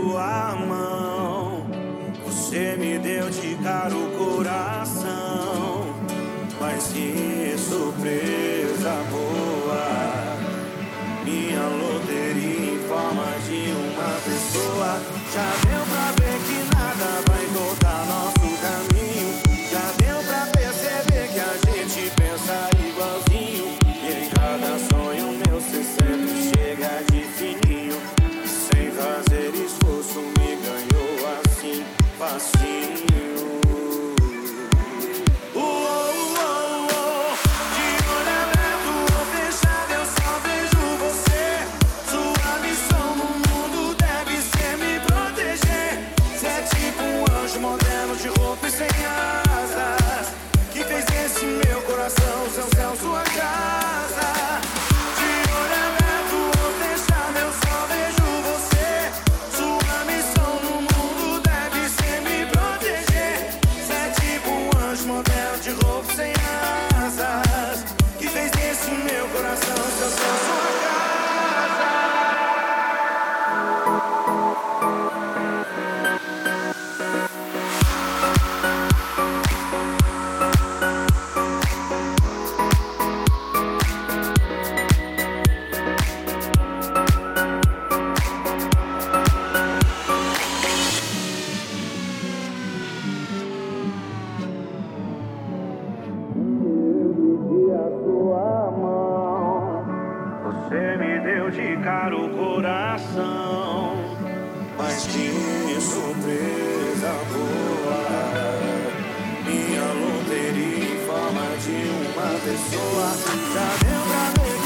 sua mão. Você me deu de cara o coração, mas que surpresa boa. Minha loteria em forma de uma pessoa já deu. céu, sua casa. De olho aberto, vou deixar meu só vejo você. Sua missão no mundo deve ser me proteger. Você é tipo um anjo modelo de roupa sem ar. prejudicar o coração. Mas que surpresa boa! Minha loteria em forma de uma pessoa. Já deu pra ver.